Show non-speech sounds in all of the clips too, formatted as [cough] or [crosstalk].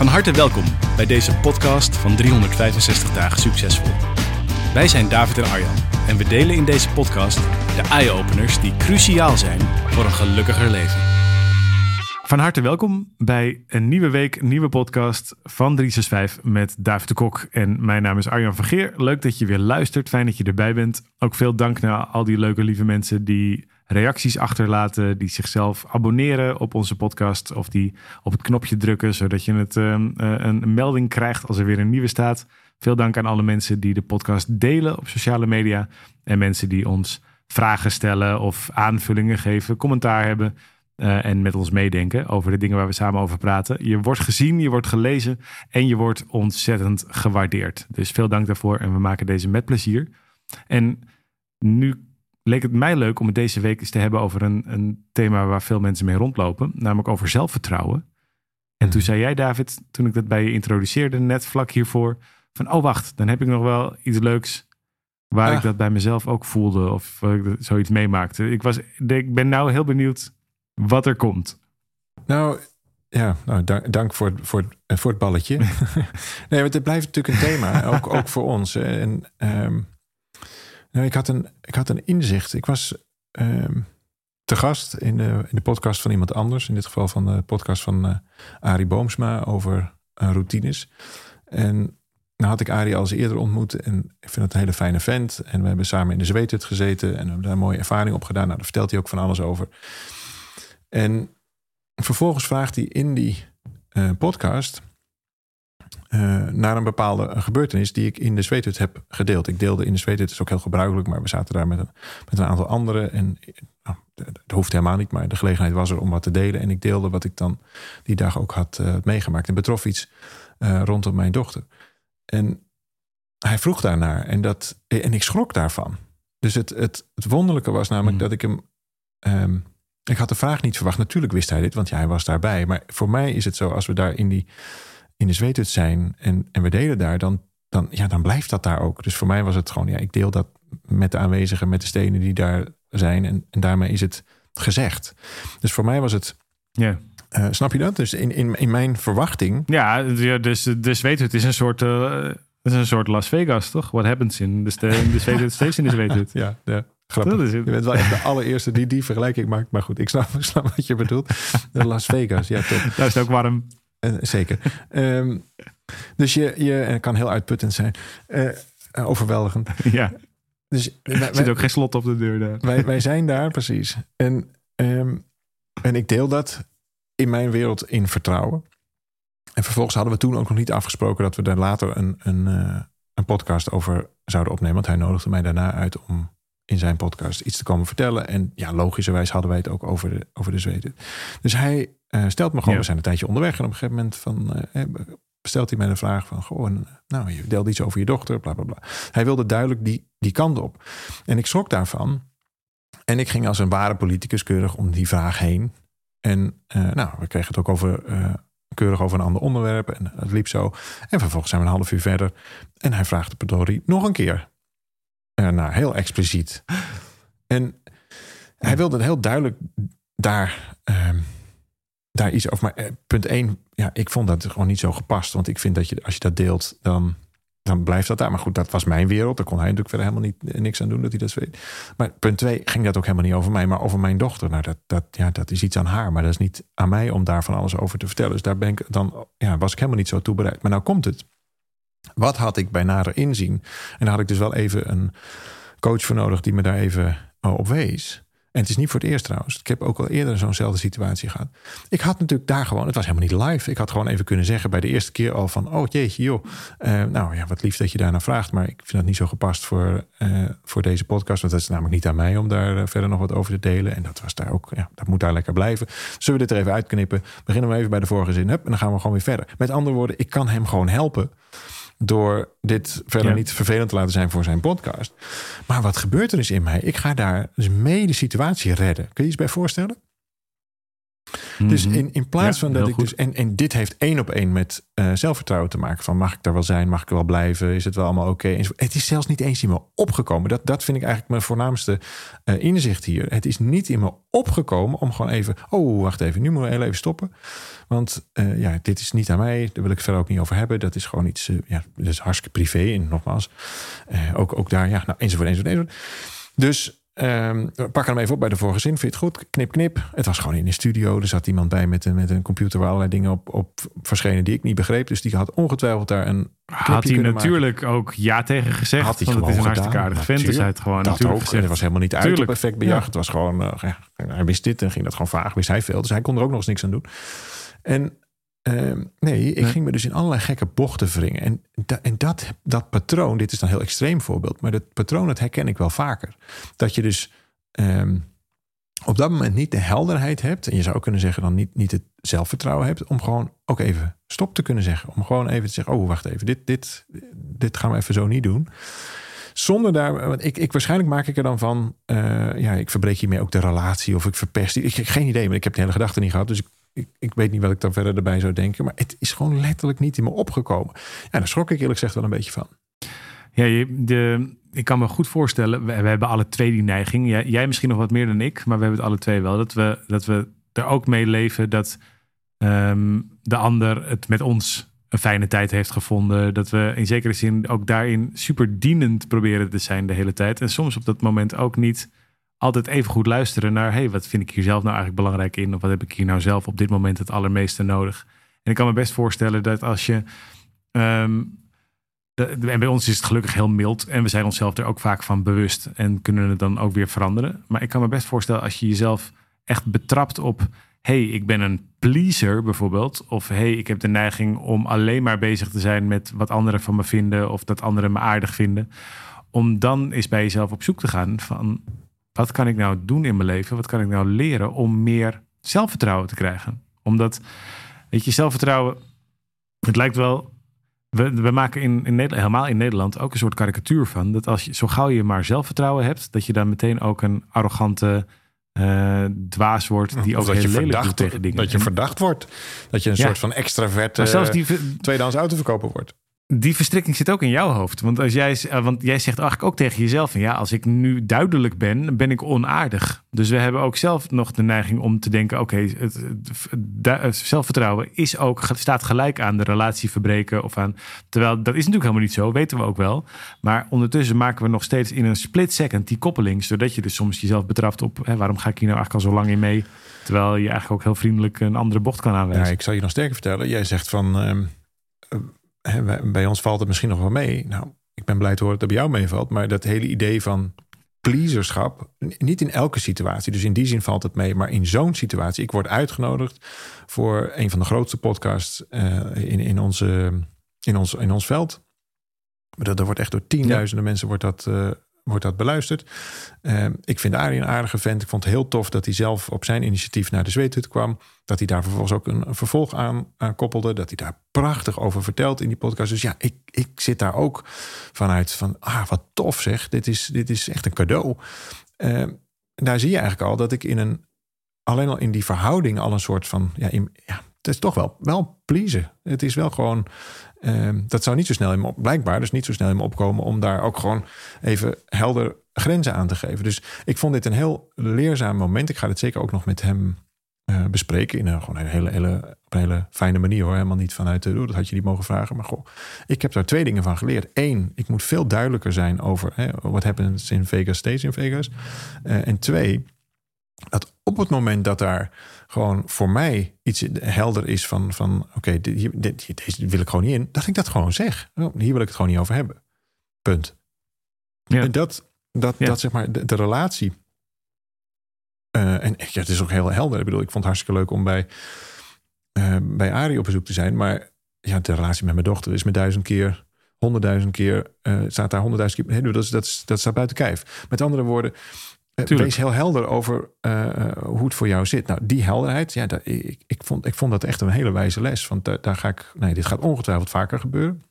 Van harte welkom bij deze podcast van 365 dagen succesvol. Wij zijn David en Arjan en we delen in deze podcast de eye-openers die cruciaal zijn voor een gelukkiger leven. Van harte welkom bij een nieuwe week, nieuwe podcast van 365 met David de Kok. En mijn naam is Arjan van Geer. Leuk dat je weer luistert. Fijn dat je erbij bent. Ook veel dank naar al die leuke, lieve mensen die reacties achterlaten, die zichzelf abonneren op onze podcast of die op het knopje drukken, zodat je het, uh, een melding krijgt als er weer een nieuwe staat. Veel dank aan alle mensen die de podcast delen op sociale media en mensen die ons vragen stellen of aanvullingen geven, commentaar hebben. Uh, en met ons meedenken over de dingen waar we samen over praten. Je wordt gezien, je wordt gelezen en je wordt ontzettend gewaardeerd. Dus veel dank daarvoor en we maken deze met plezier. En nu leek het mij leuk om het deze week eens te hebben over een, een thema waar veel mensen mee rondlopen, namelijk over zelfvertrouwen. En toen zei jij, David, toen ik dat bij je introduceerde, net vlak hiervoor, van oh wacht, dan heb ik nog wel iets leuks waar ik dat bij mezelf ook voelde of ik zoiets meemaakte. Ik, was, ik ben nou heel benieuwd wat er komt. Nou, ja, nou, dank, dank voor, voor, voor het balletje. [laughs] nee, want het blijft natuurlijk een thema, ook, ook voor ons. En um, nou, ik, had een, ik had een inzicht. Ik was um, te gast in de, in de podcast van iemand anders. In dit geval van de podcast van uh, Arie Boomsma over uh, routines. En nou had ik Arie al eens eerder ontmoet. En ik vind het een hele fijne vent. En we hebben samen in de zweethut gezeten. En we hebben daar een mooie ervaring op gedaan. Nou, daar vertelt hij ook van alles over. En vervolgens vraagt hij in die uh, podcast uh, naar een bepaalde gebeurtenis die ik in de zweethut heb gedeeld. Ik deelde in de zweethut, is ook heel gebruikelijk, maar we zaten daar met een, met een aantal anderen. En nou, dat hoeft helemaal niet, maar de gelegenheid was er om wat te delen. En ik deelde wat ik dan die dag ook had uh, meegemaakt. En betrof iets uh, rondom mijn dochter. En hij vroeg daarnaar en, dat, en ik schrok daarvan. Dus het, het, het wonderlijke was namelijk mm. dat ik hem. Um, ik had de vraag niet verwacht. Natuurlijk wist hij dit, want ja, hij was daarbij. Maar voor mij is het zo, als we daar in die in de zweethut zijn en, en we delen daar, dan, dan, ja, dan blijft dat daar ook. Dus voor mij was het gewoon, ja, ik deel dat met de aanwezigen, met de stenen die daar zijn. En, en daarmee is het gezegd. Dus voor mij was het. Ja. Uh, snap je dat? Dus in, in, in mijn verwachting. Ja, dus de zweethut is een soort. Uh, is een soort Las Vegas, toch? What happens in de, de [laughs] zweethut steeds in de zweethut. ja, ja. Grappig. Je bent wel echt de allereerste die die vergelijking maakt. Maar goed, ik snap, [laughs] ik snap wat je bedoelt. De [laughs] Las Vegas, ja, top. Daar is het ook warm. Uh, zeker. um, dus je, je kan heel uitputtend zijn. Uh, overweldigend. [laughs] Ja. Dus, [laughs] er zit ook geen slot op de deur daar. Wij, wij [laughs] zijn daar, precies. En, um, en ik deel dat in mijn wereld in vertrouwen. En vervolgens hadden we toen ook nog niet afgesproken dat we daar later een, een, uh, een podcast over zouden opnemen. Want hij nodigde mij daarna uit om in zijn podcast iets te komen vertellen. En ja, logischerwijs hadden wij het ook over de, over de Zweden. Dus hij uh, stelt me gewoon, ja. we zijn een tijdje onderweg. En op een gegeven moment van, uh, stelt hij mij de vraag van, en, nou, je deelt iets over je dochter, bla bla bla. Hij wilde duidelijk die, die kant op. En ik schrok daarvan. En ik ging als een ware politicus keurig om die vraag heen. En uh, nou, we kregen het ook over, keurig over een ander onderwerp. En het liep zo. En vervolgens zijn we een half uur verder. En hij vraagt de Pedori nog een keer. Nou, heel expliciet. En hij wilde heel duidelijk daar ehm, daar iets over. Maar eh, punt 1, ja, ik vond dat gewoon niet zo gepast. Want ik vind dat je, als je dat deelt, dan, dan blijft dat daar. Maar goed, dat was mijn wereld. Daar kon hij natuurlijk verder helemaal niet, eh, niks aan doen dat hij dat weet. Maar punt 2 ging dat ook helemaal niet over mij, maar over mijn dochter. Nou, dat, dat, ja, dat is iets aan haar. Maar dat is niet aan mij om daar van alles over te vertellen. Dus daar ben ik dan, ja, was ik helemaal niet zo toe bereid. Maar nou komt het. Wat had ik bij nader inzien? En daar had ik dus wel even een coach voor nodig die me daar even op wees. En het is niet voor het eerst trouwens. Ik heb ook al eerder zo'nzelfde situatie gehad. Ik had natuurlijk daar gewoon, het was helemaal niet live. Ik had gewoon even kunnen zeggen bij de eerste keer al van, oh jeetje joh. Uh, nou ja, wat lief dat je daarna vraagt. Maar ik vind dat niet zo gepast voor, uh, voor deze podcast. Want dat is namelijk niet aan mij om daar verder nog wat over te delen. En dat was daar ook, ja, dat moet daar lekker blijven. Zullen we dit er even uitknippen? Beginnen we even bij de vorige zin. Hup, en dan gaan we gewoon weer verder. Met andere woorden, ik kan hem gewoon helpen door dit verder Ja. niet vervelend te laten zijn voor zijn podcast. Maar wat gebeurt er dus in mij? Ik ga daar dus mee de situatie redden. Kun je je iets bij voorstellen? Dus Mhm. in, in plaats Ja, van dat ik goed. dus. En, en dit heeft één op één met eh, zelfvertrouwen te maken. Van mag ik daar wel zijn? Mag ik er wel blijven? Is het wel allemaal oké? Het is zelfs niet eens in me opgekomen. Dat, dat vind ik eigenlijk mijn voornaamste eh, inzicht hier. Het is niet in me opgekomen om gewoon even. Oh, wacht even. Nu we heel even stoppen. Want eh, ja, dit is niet aan mij. Daar wil ik verder ook niet over hebben. Dat is gewoon iets. ja, dat is hartstikke privé. En nogmaals, ook, ook daar. Ja, nou, enzovoort, enzovoort, enzovoort. Dus. Ehm, we pakken hem even op bij de vorige zin. Vind je het goed? Knip, knip. Het was gewoon in de studio. Er zat iemand bij met een, met een computer waar allerlei dingen op, op verschenen die ik niet begreep. Dus die had ongetwijld daar een Had hij maken. natuurlijk ook ja tegen gezegd. Had hij want het is een gewoon hartstikke aardig vent. Dus hij had gewoon Dat natuurlijk ook. gezegd. Het was helemaal niet uit effect bejaagd. Ja. Het was gewoon, eh, hij wist dit en ging dat gewoon vaag. Wist hij veel. Dus hij kon er ook nog eens niks aan doen. En ehm, nee, ik Nee. ging me dus in allerlei gekke bochten wringen. En, da- en dat, dat patroon, dit is dan een heel extreem voorbeeld. Maar dat patroon, dat herken ik wel vaker. Dat je dus ehm, op dat moment niet de helderheid hebt. En je zou ook kunnen zeggen dan niet, niet het zelfvertrouwen hebt. Om gewoon ook even stop te kunnen zeggen. Om gewoon even te zeggen, oh wacht even. Dit, dit, dit gaan we even zo niet doen. Zonder daar, want ik, ik waarschijnlijk maak ik er dan van, eh, ja, ik verbreek hiermee ook de relatie of ik verpest die. Ik heb geen idee, maar ik heb de hele gedachte niet gehad, dus ik, ik, ik weet niet wat ik dan verder erbij zou denken. Maar het is gewoon letterlijk niet in me opgekomen. Ja, daar schrok ik eerlijk gezegd wel een beetje van. Ja, de, ik kan me goed voorstellen, we, hebben alle twee die neiging. Jij, jij misschien nog wat meer dan ik, maar we hebben het alle twee wel. Dat we, dat we er ook mee leven dat ehm, de ander het met ons een fijne tijd heeft gevonden. Dat we in zekere zin ook daarin super dienend proberen te zijn de hele tijd. En soms op dat moment ook niet altijd even goed luisteren naar... hey, wat vind ik hier zelf nou eigenlijk belangrijk in? Of wat heb ik hier nou zelf op dit moment het allermeeste nodig? En ik kan me best voorstellen dat als je... ehm, en bij ons is het gelukkig heel mild. En we zijn onszelf er ook vaak van bewust. En kunnen het dan ook weer veranderen. Maar ik kan me best voorstellen als je jezelf echt betrapt op... hey, ik ben een pleaser bijvoorbeeld. Of hey, ik heb de neiging om alleen maar bezig te zijn... met wat anderen van me vinden. Of dat anderen me aardig vinden. Om dan eens bij jezelf op zoek te gaan van... wat kan ik nou doen in mijn leven? Wat kan ik nou leren om meer zelfvertrouwen te krijgen? Omdat, weet je, zelfvertrouwen... Het lijkt wel we, we maken in, in Nederland, helemaal in Nederland ook een soort karikatuur van. Dat als je zo gauw je maar zelfvertrouwen hebt, dat je dan meteen ook een arrogante eh, dwaas wordt. Die Of ook dat heel je, lelijk verdacht, doet tegen dingen. dat je verdacht wordt. Dat je een Ja. soort van extraverte maar zelfs die, tweedehands autoverkoper wordt. Die verstrikking zit ook in jouw hoofd. Want, als jij, eh, want jij zegt eigenlijk ook tegen jezelf: van, ja, als ik nu duidelijk ben, ben ik onaardig. Dus we hebben ook zelf nog de neiging om te denken: oké, het, zelfvertrouwen is ook, staat gelijk aan de relatie verbreken. Of aan, terwijl dat is natuurlijk helemaal niet zo, weten we ook wel. Maar ondertussen maken we nog steeds in een split second die koppeling, zodat je dus soms jezelf betrapt op: hè, waarom ga ik hier nou eigenlijk al zo lang in mee? Terwijl je eigenlijk ook heel vriendelijk een andere bocht kan aanwijzen. Ja, ik zal je nog sterker vertellen. Jij zegt van, ehm, eh, hè, bij- ons valt het misschien nog wel mee. Nou, ik ben blij te horen dat het bij jou meevalt. Maar dat hele idee van pleaserschap, niet in elke situatie. Dus in die zin valt het mee. Maar in zo'n situatie, ik word uitgenodigd voor een van de grootste podcasts eh, in, in, onze, in, ons, in ons veld. Maar Dat, dat wordt echt door tienduizenden mensen wordt dat, eh, wordt dat beluisterd. Eh, ik vind Arie een aardige vent. Ik vond het heel tof dat hij zelf op zijn initiatief naar de zweethut kwam. Dat hij daar vervolgens ook een, vervolg aan, koppelde. Dat hij daar prachtig over vertelt in die podcast. Dus ja, ik, ik zit daar ook vanuit van... Ah, wat tof zeg. Dit is, dit is echt een cadeau. Eh, en daar zie je eigenlijk al dat ik in een... Alleen al in die verhouding al een soort van... Ja, in, ja het is toch wel, wel pleasen. Het is wel gewoon... Ehm, dat zou niet zo snel in me op, blijkbaar, dus niet zo snel in me opkomen om daar ook gewoon even helder grenzen aan te geven. Dus ik vond dit een heel leerzaam moment. Ik ga dit zeker ook nog met hem eh, bespreken in een, gewoon een hele, hele, hele fijne manier hoor. Helemaal niet vanuit de, "Oeh, dat had je niet mogen vragen. Maar goh, ik heb daar twee dingen van geleerd. Eén, ik moet veel duidelijker zijn over wat happens in Vegas, stays in Vegas. Eh, en twee, dat op het moment dat daar gewoon voor mij iets helder is van, van oké, dit, deze wil ik gewoon niet in, dat ik dat gewoon zeg. Oh, Hier wil ik het gewoon niet over hebben. Punt. Ja. En dat, dat, Ja. dat zeg maar, de, de relatie Uh, en ja, het is ook heel helder. Ik bedoel, ik vond het hartstikke leuk om bij, uh, bij Arie op bezoek te zijn. Maar ja, de relatie met mijn dochter is met duizend keer, honderdduizend keer, uh, staat daar honderdduizend keer. Dat, is, dat, is, dat staat buiten kijf. Met andere woorden, Tuurlijk. wees heel helder over hoe het voor jou zit. Nou, die helderheid, ja, dat, ik, ik, vond, ik vond dat echt een hele wijze les. Want daar, daar ga ik, nee, dit gaat ongetwijfeld vaker gebeuren.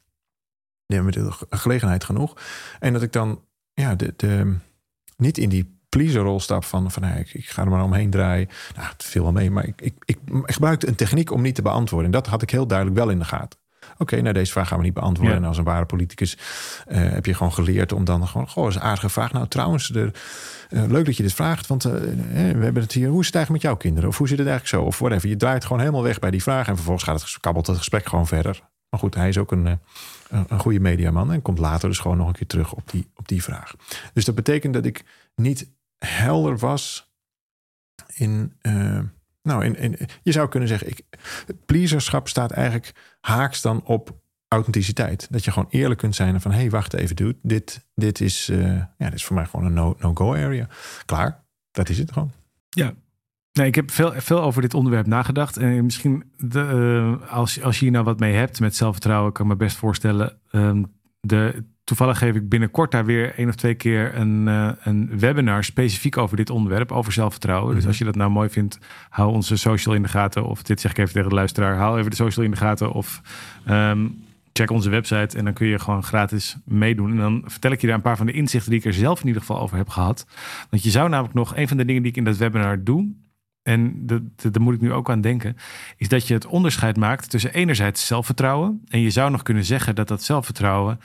Ja, met de gelegenheid genoeg. En dat ik dan, ja, de, de, niet in die pleaser-rol stap van, van ik, ik, ga er maar omheen draaien. Nou, het viel wel mee, maar ik, ik, ik gebruikte een techniek om niet te beantwoorden. En dat had ik heel duidelijk wel in de gaten. Oké, nou deze vraag gaan we niet beantwoorden. En als een ware politicus uh, heb je gewoon geleerd om dan gewoon, goh, is een aardige vraag. Nou, trouwens, de, uh, leuk dat je dit vraagt, want uh, we hebben het hier. Hoe is het eigenlijk met jouw kinderen? Of hoe zit het eigenlijk zo? Of whatever. Je draait gewoon helemaal weg bij die vraag en vervolgens gaat het kabbelt het gesprek gewoon verder. Maar goed, hij is ook een, een goede mediaman en komt later dus gewoon nog een keer terug op die, op die vraag. Dus dat betekent dat ik niet helder was in. Nou, je zou kunnen zeggen, ik, pleaserschap staat eigenlijk haaks dan op authenticiteit. Dat je gewoon eerlijk kunt zijn van, hé, hey, wacht even, dude, dit, dit, is, uh, ja, dit is voor mij gewoon een no-go area. Klaar, dat is het gewoon. Ja, Nee, ik heb veel, veel over dit onderwerp nagedacht. En misschien de, uh, als, als je hier nou wat mee hebt met zelfvertrouwen, kan ik me best voorstellen. Um, de, Toevallig geef ik binnenkort daar weer één of twee keer een, uh, een webinar specifiek over dit onderwerp, over zelfvertrouwen. Dus mhm. als je dat nou mooi vindt, hou onze social in de gaten. Of dit zeg ik even tegen de luisteraar, hou even de social in de gaten. Of um, check onze website en dan kun je gewoon gratis meedoen. En dan vertel ik je daar een paar van de inzichten die ik er zelf in ieder geval over heb gehad. Want je zou namelijk nog, een van de dingen die ik in dat webinar doe, en daar moet ik nu ook aan denken, is dat je het onderscheid maakt tussen enerzijds zelfvertrouwen. En je zou nog kunnen zeggen dat dat zelfvertrouwen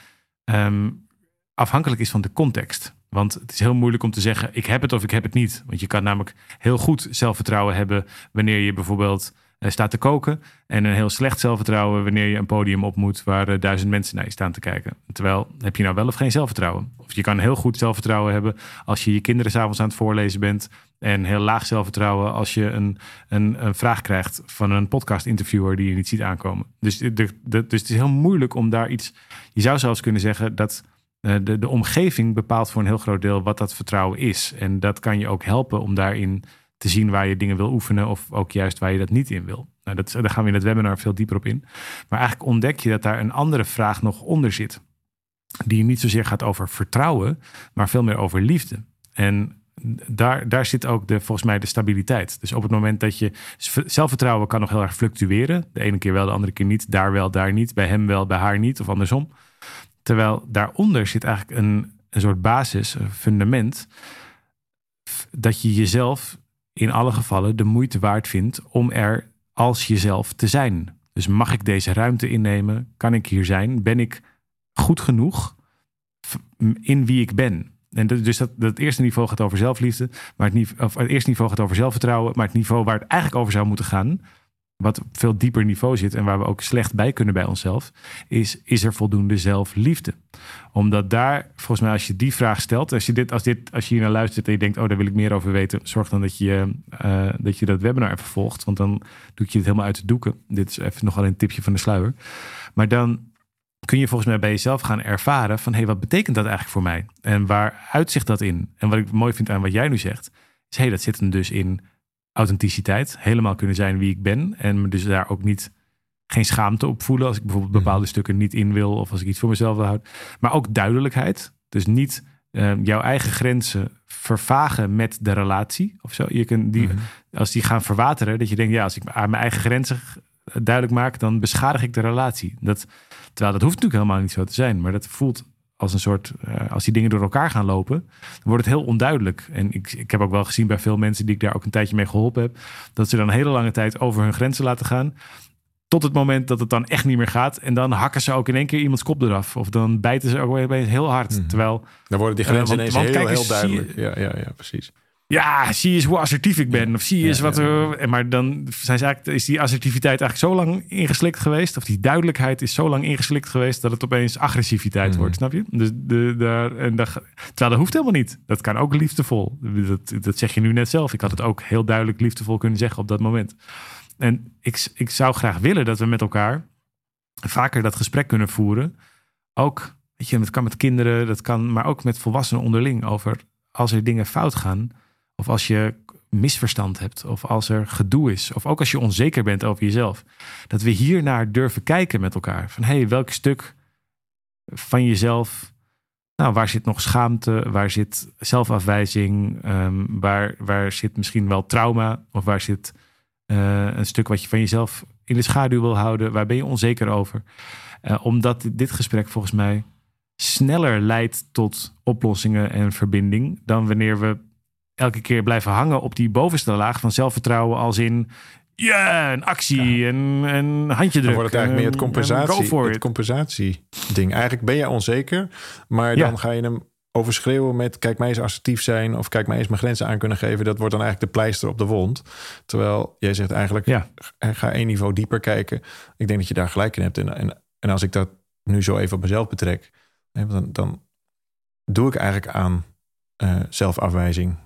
um, afhankelijk is van de context. Want het is heel moeilijk om te zeggen: ik heb het of ik heb het niet. Want je kan namelijk heel goed zelfvertrouwen hebben wanneer je bijvoorbeeld staat te koken. En een heel slecht zelfvertrouwen wanneer je een podium op moet waar uh, duizend mensen naar je staan te kijken. Terwijl heb je nou wel of geen zelfvertrouwen? Of je kan heel goed zelfvertrouwen hebben als je je kinderen s'avonds aan het voorlezen bent. En heel laag zelfvertrouwen als je een, een, een vraag krijgt van een podcast-interviewer die je niet ziet aankomen. Dus, de, de, dus het is heel moeilijk om daar iets. Je zou zelfs kunnen zeggen dat de, de omgeving bepaalt voor een heel groot deel wat dat vertrouwen is. En dat kan je ook helpen om daarin te zien waar je dingen wil oefenen of ook juist waar je dat niet in wil. Nou, dat, daar gaan we in het webinar veel dieper op in. Maar eigenlijk ontdek je dat daar een andere vraag nog onder zit. Die niet zozeer gaat over vertrouwen, maar veel meer over liefde. En daar, daar zit ook de, volgens mij de stabiliteit. Dus op het moment dat je zelfvertrouwen kan nog heel erg fluctueren. De ene keer wel, de andere keer niet. Daar wel, daar niet. Bij hem wel, bij haar niet. Of andersom. Terwijl daaronder zit eigenlijk een, een soort basis, een fundament. Dat je jezelf in alle gevallen de moeite waard vindt om er als jezelf te zijn. Dus mag ik deze ruimte innemen? Kan ik hier zijn? Ben ik goed genoeg in wie ik ben? En dus dat, dat eerste niveau gaat over zelfliefde, maar het, of het eerste niveau gaat over zelfvertrouwen, maar het niveau waar het eigenlijk over zou moeten gaan, wat op veel dieper niveau zit en waar we ook slecht bij kunnen bij onszelf, is: is er voldoende zelfliefde? Omdat daar, volgens mij, als je die vraag stelt, als je, dit, als, dit, als je hier naar luistert en je denkt: Oh, daar wil ik meer over weten, zorg dan dat je, uh, dat, je dat webinar even volgt, want dan doe ik je het helemaal uit de doeken. Dit is even nogal een tipje van de sluier. Maar dan kun je volgens mij bij jezelf gaan ervaren van hé, hey, wat betekent dat eigenlijk voor mij? En waar uitzicht dat in? En wat ik mooi vind aan wat jij nu zegt, is hé, hey, dat zit hem dus in authenticiteit. Helemaal kunnen zijn wie ik ben. En me dus daar ook niet geen schaamte op voelen als ik bijvoorbeeld mhm. bepaalde stukken niet in wil of als ik iets voor mezelf wil houden. Maar ook duidelijkheid. Dus niet uh, jouw eigen grenzen vervagen met de relatie of zo. Je kunt die, mhm. als die gaan verwateren, dat je denkt, ja, als ik aan mijn eigen grenzen duidelijk maak, dan beschadig ik de relatie. Dat, terwijl dat hoeft natuurlijk helemaal niet zo te zijn, maar dat voelt als een soort, uh, als die dingen door elkaar gaan lopen, dan wordt het heel onduidelijk. En ik, ik heb ook wel gezien bij veel mensen die ik daar ook een tijdje mee geholpen heb, dat ze dan een hele lange tijd over hun grenzen laten gaan. Tot het moment dat het dan echt niet meer gaat. En dan hakken ze ook in één keer iemands kop eraf. Of dan bijten ze ook weer heel hard. Mhm. Terwijl. Dan worden die grenzen uh, want, ineens heel, heel duidelijk. ja, ja, ja, precies ja, zie eens hoe assertief ik ben. Of zie eens wat er. Maar dan zijn ze eigenlijk, is die assertiviteit eigenlijk zo lang ingeslikt geweest. Of die duidelijkheid is zo lang ingeslikt geweest. dat het opeens agressiviteit mhm. wordt. Snap je? Dus de, daar, en dat, terwijl dat hoeft helemaal niet. Dat kan ook liefdevol. Dat, dat zeg je nu net zelf. Ik had het ook heel duidelijk liefdevol kunnen zeggen op dat moment. En ik, ik zou graag willen dat we met elkaar vaker dat gesprek kunnen voeren. Ook, weet je, dat kan met kinderen, dat kan, maar ook met volwassenen onderling over als er dingen fout gaan of als je misverstand hebt of als er gedoe is of ook als je onzeker bent over jezelf, dat we hiernaar durven kijken met elkaar. Van hé, hey, welk stuk van jezelf, nou, waar zit nog schaamte, waar zit zelfafwijzing, ehm, waar, waar zit misschien wel trauma of waar zit eh, een stuk wat je van jezelf in de schaduw wil houden, waar ben je onzeker over? Uh, omdat dit gesprek volgens mij sneller leidt tot oplossingen en verbinding dan wanneer we elke keer blijven hangen op die bovenste laag van zelfvertrouwen als in ja, een actie en een handje drukken. Dan wordt het eigenlijk meer het compensatie, het compensatie ding. Eigenlijk ben je onzeker, maar dan ga je hem overschreeuwen met kijk mij eens assertief zijn of kijk mij eens mijn grenzen aan kunnen geven. Dat wordt dan eigenlijk de pleister op de wond. Terwijl jij zegt eigenlijk ja. ga één niveau dieper kijken. Ik denk dat je daar gelijk in hebt. En, en, en als ik dat nu zo even op mezelf betrek, dan, dan doe ik eigenlijk aan uh, zelfafwijzing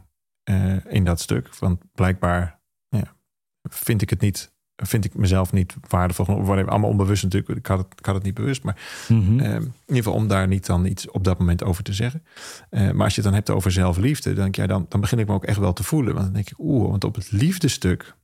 uh, in dat stuk. Want blijkbaar ja, vind ik het niet, vind ik mezelf niet waardevol. Allemaal onbewust natuurlijk. Ik had het, ik had het niet bewust. Maar mm uh, in ieder geval om daar niet dan iets op dat moment over te zeggen. Uh, maar als je het dan hebt over zelfliefde, dan, ja, dan, dan begin ik me ook echt wel te voelen. Want dan denk ik, oeh, want op het liefdestuk.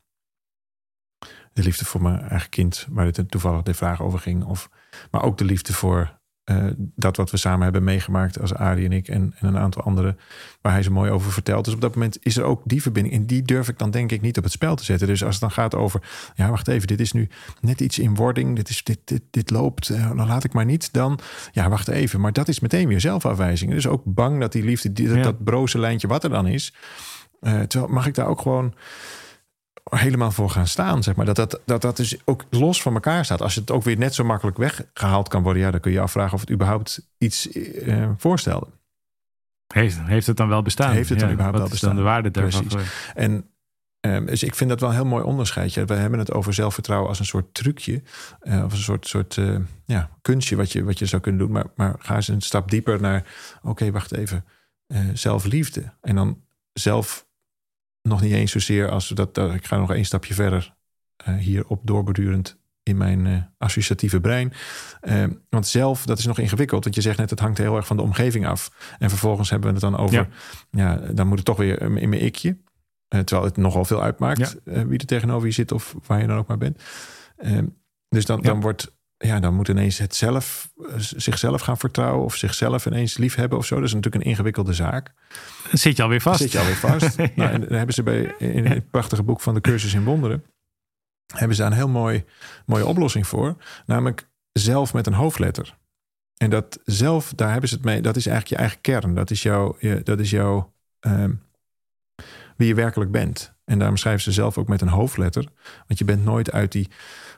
De liefde voor mijn eigen kind, waar het toevallig de vraag over ging. Of, maar ook de liefde voor uh, dat wat we samen hebben meegemaakt als Arie en ik en, en, een aantal anderen, waar hij zo mooi over vertelt. Dus op dat moment is er ook die verbinding. En die durf ik dan denk ik niet op het spel te zetten. Dus als het dan gaat over, ja wacht even, dit is nu net iets in wording, dit, is, dit, dit, dit loopt, uh, dan laat ik maar niet. Dan, ja wacht even, maar dat is meteen weer zelfafwijzing. Dus ook bang dat die liefde, die, dat, dat broze lijntje wat er dan is. Uh, terwijl mag ik daar ook gewoon helemaal voor gaan staan. Zeg maar. dat, dat, dat dat dus ook los van elkaar staat. Als het ook weer net zo makkelijk weggehaald kan worden, ja, dan kun je afvragen of het überhaupt iets uh, voorstelde. Heeft, heeft het dan wel bestaan? Heeft het dan überhaupt wel bestaan? dan de waarde daarvan? En um, dus ik vind dat wel een heel mooi onderscheidje. We hebben het over zelfvertrouwen als een soort trucje. Uh, of een soort, soort uh, ja, kunstje wat je, wat je zou kunnen doen. Maar, maar ga eens een stap dieper naar... oké, wacht even. zelfliefde. En dan zelf nog niet eens zozeer als dat. Uh, ik ga nog één stapje verder uh, hierop doorbordurend in mijn uh, associatieve brein. want zelf, dat is nog ingewikkeld. Want je zegt net, het hangt heel erg van de omgeving af. En vervolgens hebben we het dan over. Ja, dan moet het toch weer in mijn ikje. terwijl het nogal veel uitmaakt wie er tegenover je zit of waar je dan ook maar bent. dus dan, dan wordt ja, dan moet ineens het zelf, eh, zichzelf gaan vertrouwen of zichzelf ineens lief hebben of zo. Dat is natuurlijk een ingewikkelde zaak. Dan zit je alweer vast. zit je alweer vast. [laughs] nou, en dan hebben ze bij, in het prachtige boek van de cursus in wonderen, hebben ze daar een heel mooi, mooie oplossing voor. Namelijk zelf met een hoofdletter. En dat zelf, daar hebben ze het mee, dat is eigenlijk je eigen kern. Dat is jouw, dat is jouw ehm, wie je werkelijk bent. En daarom schrijven ze zelf ook met een hoofdletter. Want je bent nooit uit die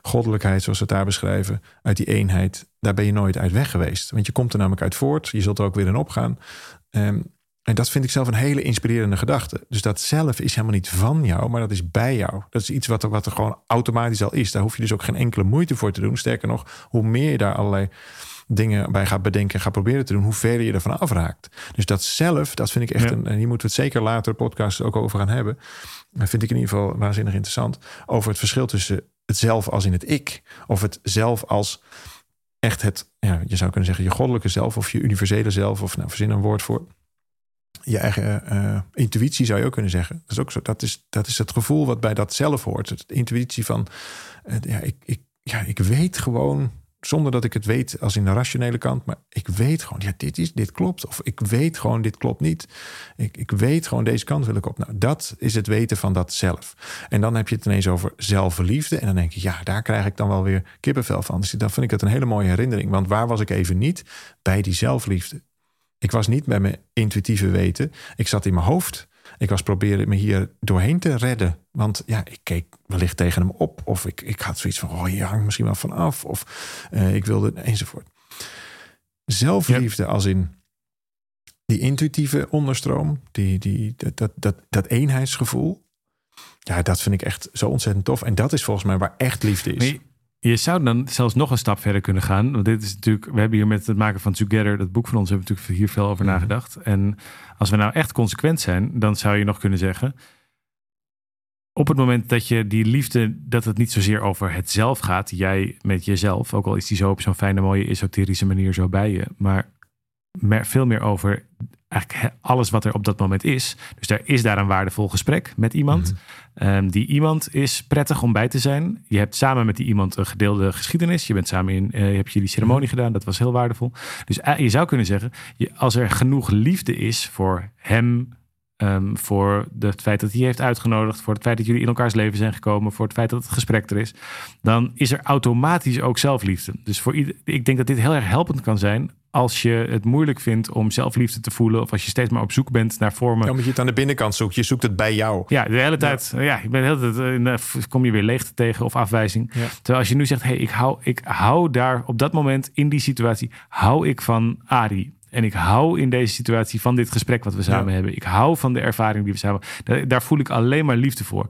goddelijkheid, zoals ze het daar beschrijven, uit die eenheid, daar ben je nooit uit weg geweest. Want je komt er namelijk uit voort, je zult er ook weer in opgaan. Um, en dat vind ik zelf een hele inspirerende gedachte. Dus dat zelf is helemaal niet van jou, maar dat is bij jou. Dat is iets wat er, wat er gewoon automatisch al is. Daar hoef je dus ook geen enkele moeite voor te doen. Sterker nog, hoe meer je daar allerlei dingen bij gaat bedenken en gaat proberen te doen, hoe verder je ervan afraakt. Dus dat zelf, dat vind ik echt een. En hier moeten we het zeker later podcast ook over gaan hebben. Dat vind ik in ieder geval waanzinnig interessant. Over het verschil tussen het zelf als in het ik, of het zelf als echt het, ja, je zou kunnen zeggen, je goddelijke zelf of je universele zelf, of nou, verzin een woord voor. Je eigen uh, intuïtie zou je ook kunnen zeggen. Dat is ook zo. Dat is, dat is het gevoel wat bij dat zelf hoort. De intuïtie van, uh, ja, ik, ik, ja, ik weet gewoon zonder dat ik het weet als in de rationele kant. Maar ik weet gewoon, ja, dit, is, dit klopt. Of ik weet gewoon, dit klopt niet. Ik, ik weet gewoon, deze kant wil ik op. Nou, dat is het weten van dat zelf. En dan heb je het ineens over zelfverliefde. En dan denk je, ja, daar krijg ik dan wel weer kippenvel van. Dus dan vind ik het een hele mooie herinnering. Want waar was ik even niet? Bij die zelfliefde. Ik was niet bij mijn intuïtieve weten. Ik zat in mijn hoofd. Ik was proberen me hier doorheen te redden. Want ja, ik keek wellicht tegen hem op. Of ik, ik had zoiets van, oh, je hangt misschien wel van af. Of uh, ik wilde, enzovoort. Zelfliefde als in die intuïtieve onderstroom. Die, die, dat, dat, dat, dat eenheidsgevoel. Ja, dat vind ik echt zo ontzettend tof. En dat is volgens mij waar echt liefde is. Je zou dan zelfs nog een stap verder kunnen gaan. Want dit is natuurlijk, we hebben hier met het maken van Together, dat boek van ons, hebben we natuurlijk hier veel over nagedacht. En als we nou echt consequent zijn, dan zou je nog kunnen zeggen. Op het moment dat je die liefde, dat het niet zozeer over het zelf gaat, jij met jezelf, ook al is die zo op zo'n fijne, mooie, esoterische manier zo bij je, maar veel meer over eigenlijk alles wat er op dat moment is. Dus er is daar een waardevol gesprek met iemand. Mm die iemand is prettig om bij te zijn. Je hebt samen met die iemand een gedeelde geschiedenis. Je bent samen in, uh, je hebt jullie ceremonie mhm. gedaan. Dat was heel waardevol. Dus uh, je zou kunnen zeggen, je, als er genoeg liefde is voor hem, Um, voor het feit dat hij heeft uitgenodigd, voor het feit dat jullie in elkaars leven zijn gekomen, voor het feit dat het gesprek er is, dan is er automatisch ook zelfliefde. Dus voor ieder, ik denk dat dit heel erg helpend kan zijn als je het moeilijk vindt om zelfliefde te voelen, of als je steeds maar op zoek bent naar vormen. Ja, omdat je het aan de binnenkant zoekt. Je zoekt het bij jou. Ja, de hele tijd. Ja, ja ik ben de hele tijd. Uh, kom je weer leegte tegen of afwijzing. Terwijl als je nu zegt: hé, hey, ik, hou, ik hou daar op dat moment in die situatie, hou ik van Ari. En ik hou in deze situatie van dit gesprek wat we samen hebben. Ik hou van de ervaring die we samen daar, daar voel ik alleen maar liefde voor.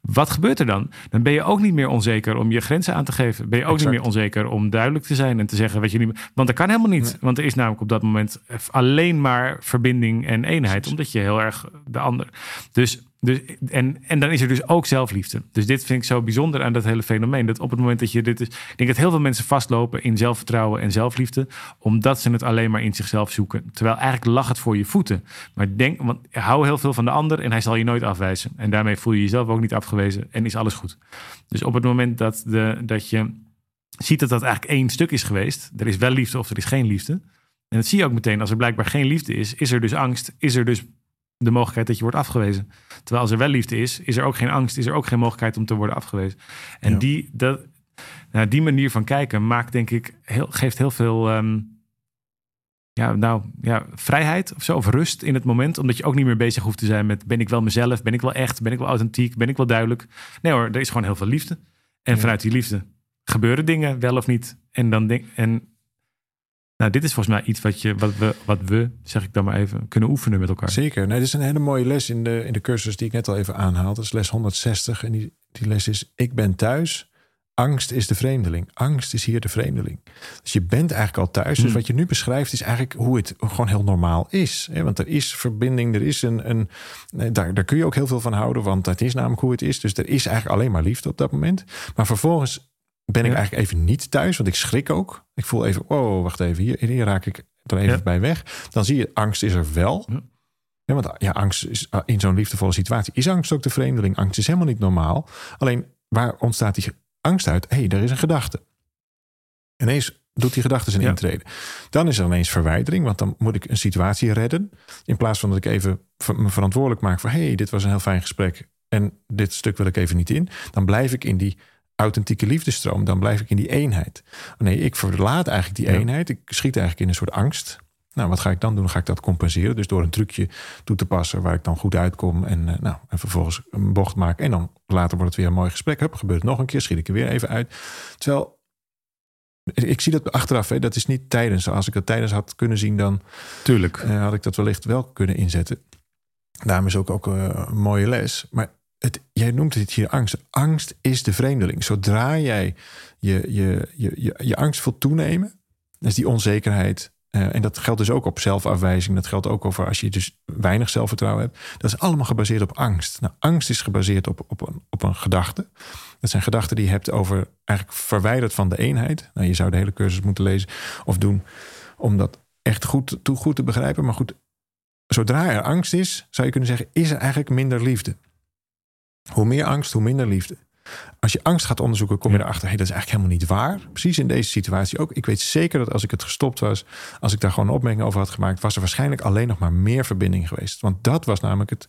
Wat gebeurt er dan? Dan ben je ook niet meer onzeker om je grenzen aan te geven. Ben je ook niet meer onzeker om duidelijk te zijn en te zeggen wat je niet Want dat kan helemaal niet. Want er is namelijk op dat moment alleen maar verbinding en eenheid. Omdat je heel erg de ander. Dus dus, en, en dan is er dus ook zelfliefde. Dus dit vind ik zo bijzonder aan dat hele fenomeen. Dat op het moment dat je dit is. Ik denk dat heel veel mensen vastlopen in zelfvertrouwen en zelfliefde. Omdat ze het alleen maar in zichzelf zoeken. Terwijl eigenlijk lag het voor je voeten. Maar denk, want hou heel veel van de ander en hij zal je nooit afwijzen. En daarmee voel je jezelf ook niet afgewezen en is alles goed. Dus op het moment dat, de, dat je ziet dat dat eigenlijk één stuk is geweest. Er is wel liefde of er is geen liefde. En dat zie je ook meteen. Als er blijkbaar geen liefde is, is er dus angst. Is er dus de mogelijkheid dat je wordt afgewezen. Terwijl als er wel liefde is, is er ook geen angst, is er ook geen mogelijkheid om te worden afgewezen. En die, dat, nou, die manier van kijken maakt, denk ik, heel, geeft heel veel. Ehm, ja, nou, ja, vrijheid of zo, of rust in het moment. Omdat je ook niet meer bezig hoeft te zijn met... ben ik wel mezelf, ben ik wel echt, ben ik wel authentiek, ben ik wel duidelijk. Nee hoor, er is gewoon heel veel liefde. En vanuit die liefde gebeuren dingen, wel of niet. En dan denk, en nou, dit is volgens mij iets wat, je, wat, we, wat we, zeg ik dan maar even, kunnen oefenen met elkaar. Zeker. Nee, dit is een hele mooie les in de, in de cursus die ik net al even aanhaalde. Dat is les 160. En die, die les is: Ik ben thuis. Angst is de vreemdeling. Angst is hier de vreemdeling. Dus je bent eigenlijk al thuis. Dus hmm. wat je nu beschrijft is eigenlijk hoe het gewoon heel normaal is. Want er is verbinding, er is een. een daar, daar kun je ook heel veel van houden, want het is namelijk hoe het is. Dus er is eigenlijk alleen maar liefde op dat moment. Maar vervolgens ben ik eigenlijk even niet thuis, want ik schrik ook. Ik voel even, oh, wacht even, hier, hier raak ik er even bij weg. Dan zie je, angst is er wel. Ja. want ja, angst is ah, in zo'n liefdevolle situatie. Is angst ook de vreemdeling? Angst is helemaal niet normaal. Alleen, waar ontstaat die angst uit? Hé, hey, er is een gedachte. Ineens doet die gedachte zijn intreden. Dan is er ineens verwijdering, want dan moet ik een situatie redden. In plaats van dat ik even me verantwoordelijk maak voor... hé, hey, dit was een heel fijn gesprek en dit stuk wil ik even niet in. Dan blijf ik in die authentieke liefdestroom, dan blijf ik in die eenheid. Nee, ik verlaat eigenlijk die eenheid. Ik schiet eigenlijk in een soort angst. Nou, wat ga ik dan doen? Ga ik dat compenseren? Dus door een trucje toe te passen waar ik dan goed uitkom. En, uh, nou, en vervolgens een bocht maken. En dan later wordt het weer een mooi gesprek. Hup, gebeurt het nog een keer, schiet ik er weer even uit. Terwijl, ik zie dat achteraf. Hè, dat is niet tijdens. Als ik dat tijdens had kunnen zien, dan Tuurlijk. Uh, had ik dat wellicht wel kunnen inzetten. Daarom is ook, ook uh, een mooie les. Maar jij noemt het hier angst. Angst is de vreemdeling. Zodra jij je, je, je, je, je angst voelt toenemen, is die onzekerheid. Uh, en dat geldt dus ook op zelfafwijzing. Dat geldt ook over als je dus weinig zelfvertrouwen hebt. Dat is allemaal gebaseerd op angst. Nou, angst is gebaseerd op, op, een, op een gedachte. Dat zijn gedachten die je hebt over eigenlijk verwijderd van de eenheid. Nou, je zou de hele cursus moeten lezen of doen om dat echt goed, toe, goed te begrijpen. Maar goed, zodra er angst is, zou je kunnen zeggen, is er eigenlijk minder liefde. Hoe meer angst, hoe minder liefde. Als je angst gaat onderzoeken, kom je erachter, hey, dat is eigenlijk helemaal niet waar. Precies in deze situatie ook. Ik weet zeker dat als ik het gestopt was, als ik daar gewoon een opmerking over had gemaakt, was er waarschijnlijk alleen nog maar meer verbinding geweest. Want dat was namelijk het,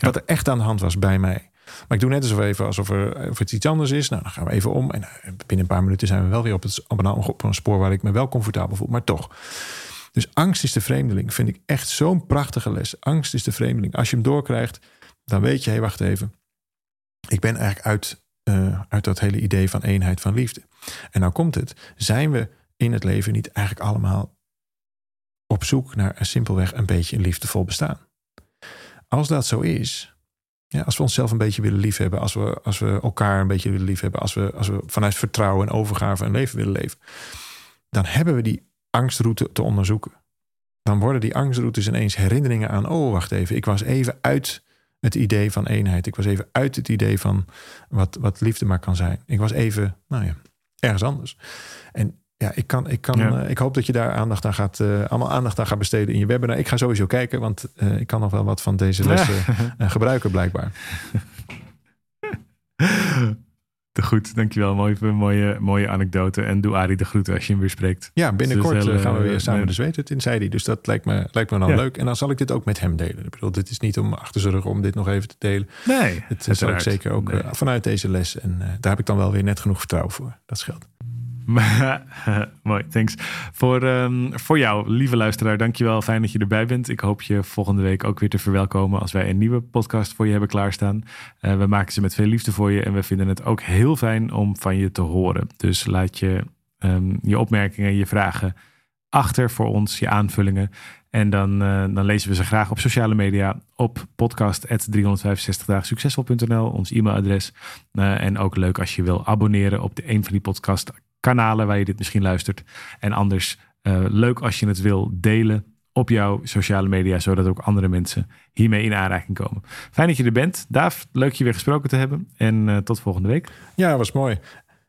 wat er echt aan de hand was bij mij. Maar ik doe net alsof, even, alsof er, of het iets anders is. Nou, dan gaan we even om. En eh, binnen een paar minuten zijn we wel weer op, het, op, een, op een spoor waar ik me wel comfortabel voel. Maar toch. Dus angst is de vreemdeling. Vind ik echt zo'n prachtige les. Angst is de vreemdeling. Als je hem doorkrijgt, dan weet je, hé, hey, wacht even ik ben eigenlijk uit, uh, uit dat hele idee van eenheid van liefde. En nou komt het. Zijn we in het leven niet eigenlijk allemaal op zoek naar simpelweg een beetje een liefdevol bestaan? Als dat zo is, ja, als we onszelf een beetje willen liefhebben, als we, als we elkaar een beetje willen liefhebben, als we, als we vanuit vertrouwen en overgave een leven willen leven, dan hebben we die angstroute te onderzoeken. Dan worden die angstroutes ineens herinneringen aan, oh wacht even, ik was even uit het idee van eenheid. Ik was even uit het idee van wat, wat liefde maar kan zijn. Ik was even, nou ja, ergens anders. En ja, ik, kan, ik, kan, Ja. eh, ik hoop dat je daar aandacht aan gaat, eh, allemaal aandacht aan gaat besteden in je webinar. Ik ga sowieso kijken, want eh, ik kan nog wel wat van deze lessen gebruiken blijkbaar. [laughs] Te goed, dankjewel. Mooie, mooie, mooie anekdote. En doe Arie de groeten als je hem weer spreekt. Ja, binnenkort Dus heel, eh, gaan we eh, weer samen nee. de zweet in, zei hij. Dus dat lijkt me, lijkt me dan Ja. leuk. En dan zal ik dit ook met hem delen. Ik bedoel, dit is niet om achter zijn rug om dit nog even te delen. Nee, Het zal ik uiteraard. zeker ook Nee. eh, vanuit deze les. En daar heb ik dan wel weer net genoeg vertrouwen voor. Dat scheelt. [laughs] Mooi, thanks. Voor, ehm, voor jou, lieve luisteraar, dankjewel. Fijn dat je erbij bent. Ik hoop je volgende week ook weer te verwelkomen als wij een nieuwe podcast voor je hebben klaarstaan. Eh, we maken ze met veel liefde voor je en we vinden het ook heel fijn om van je te horen. Dus laat je, ehm, je opmerkingen, je vragen achter voor ons, je aanvullingen. En dan, eh, dan lezen we ze graag op sociale media op podcast.365daagsuccesvol.nl, ons e-mailadres. Eh, en ook leuk als je wil abonneren op de een van die podcastkanalen waar je dit misschien luistert. En anders eh, leuk als je het wil delen op jouw sociale media, zodat ook andere mensen hiermee in aanraking komen. Fijn dat je er bent. Daaf, leuk je weer gesproken te hebben. En eh, tot volgende week. Ja, was mooi.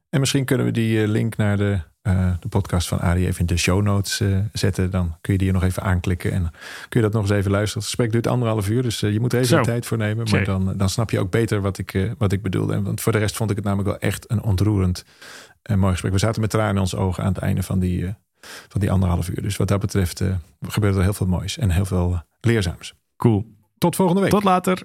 En misschien kunnen we die eh, link naar de, eh, de podcast van Arie even in de show notes eh, zetten. Dan kun je die nog even aanklikken en kun je dat nog eens even luisteren. Het gesprek duurt anderhalf uur, dus eh, je moet er even Zo. de tijd voor nemen. Maar dan, dan snap je ook beter wat ik, wat ik bedoelde. En, want voor de rest vond ik het namelijk wel echt een ontroerend en mooi gesprek. We zaten met tranen in onze ogen aan het einde van die, van die anderhalf uur. Dus wat dat betreft gebeurt er heel veel moois en heel veel leerzaams. Cool. Tot volgende week. Tot later.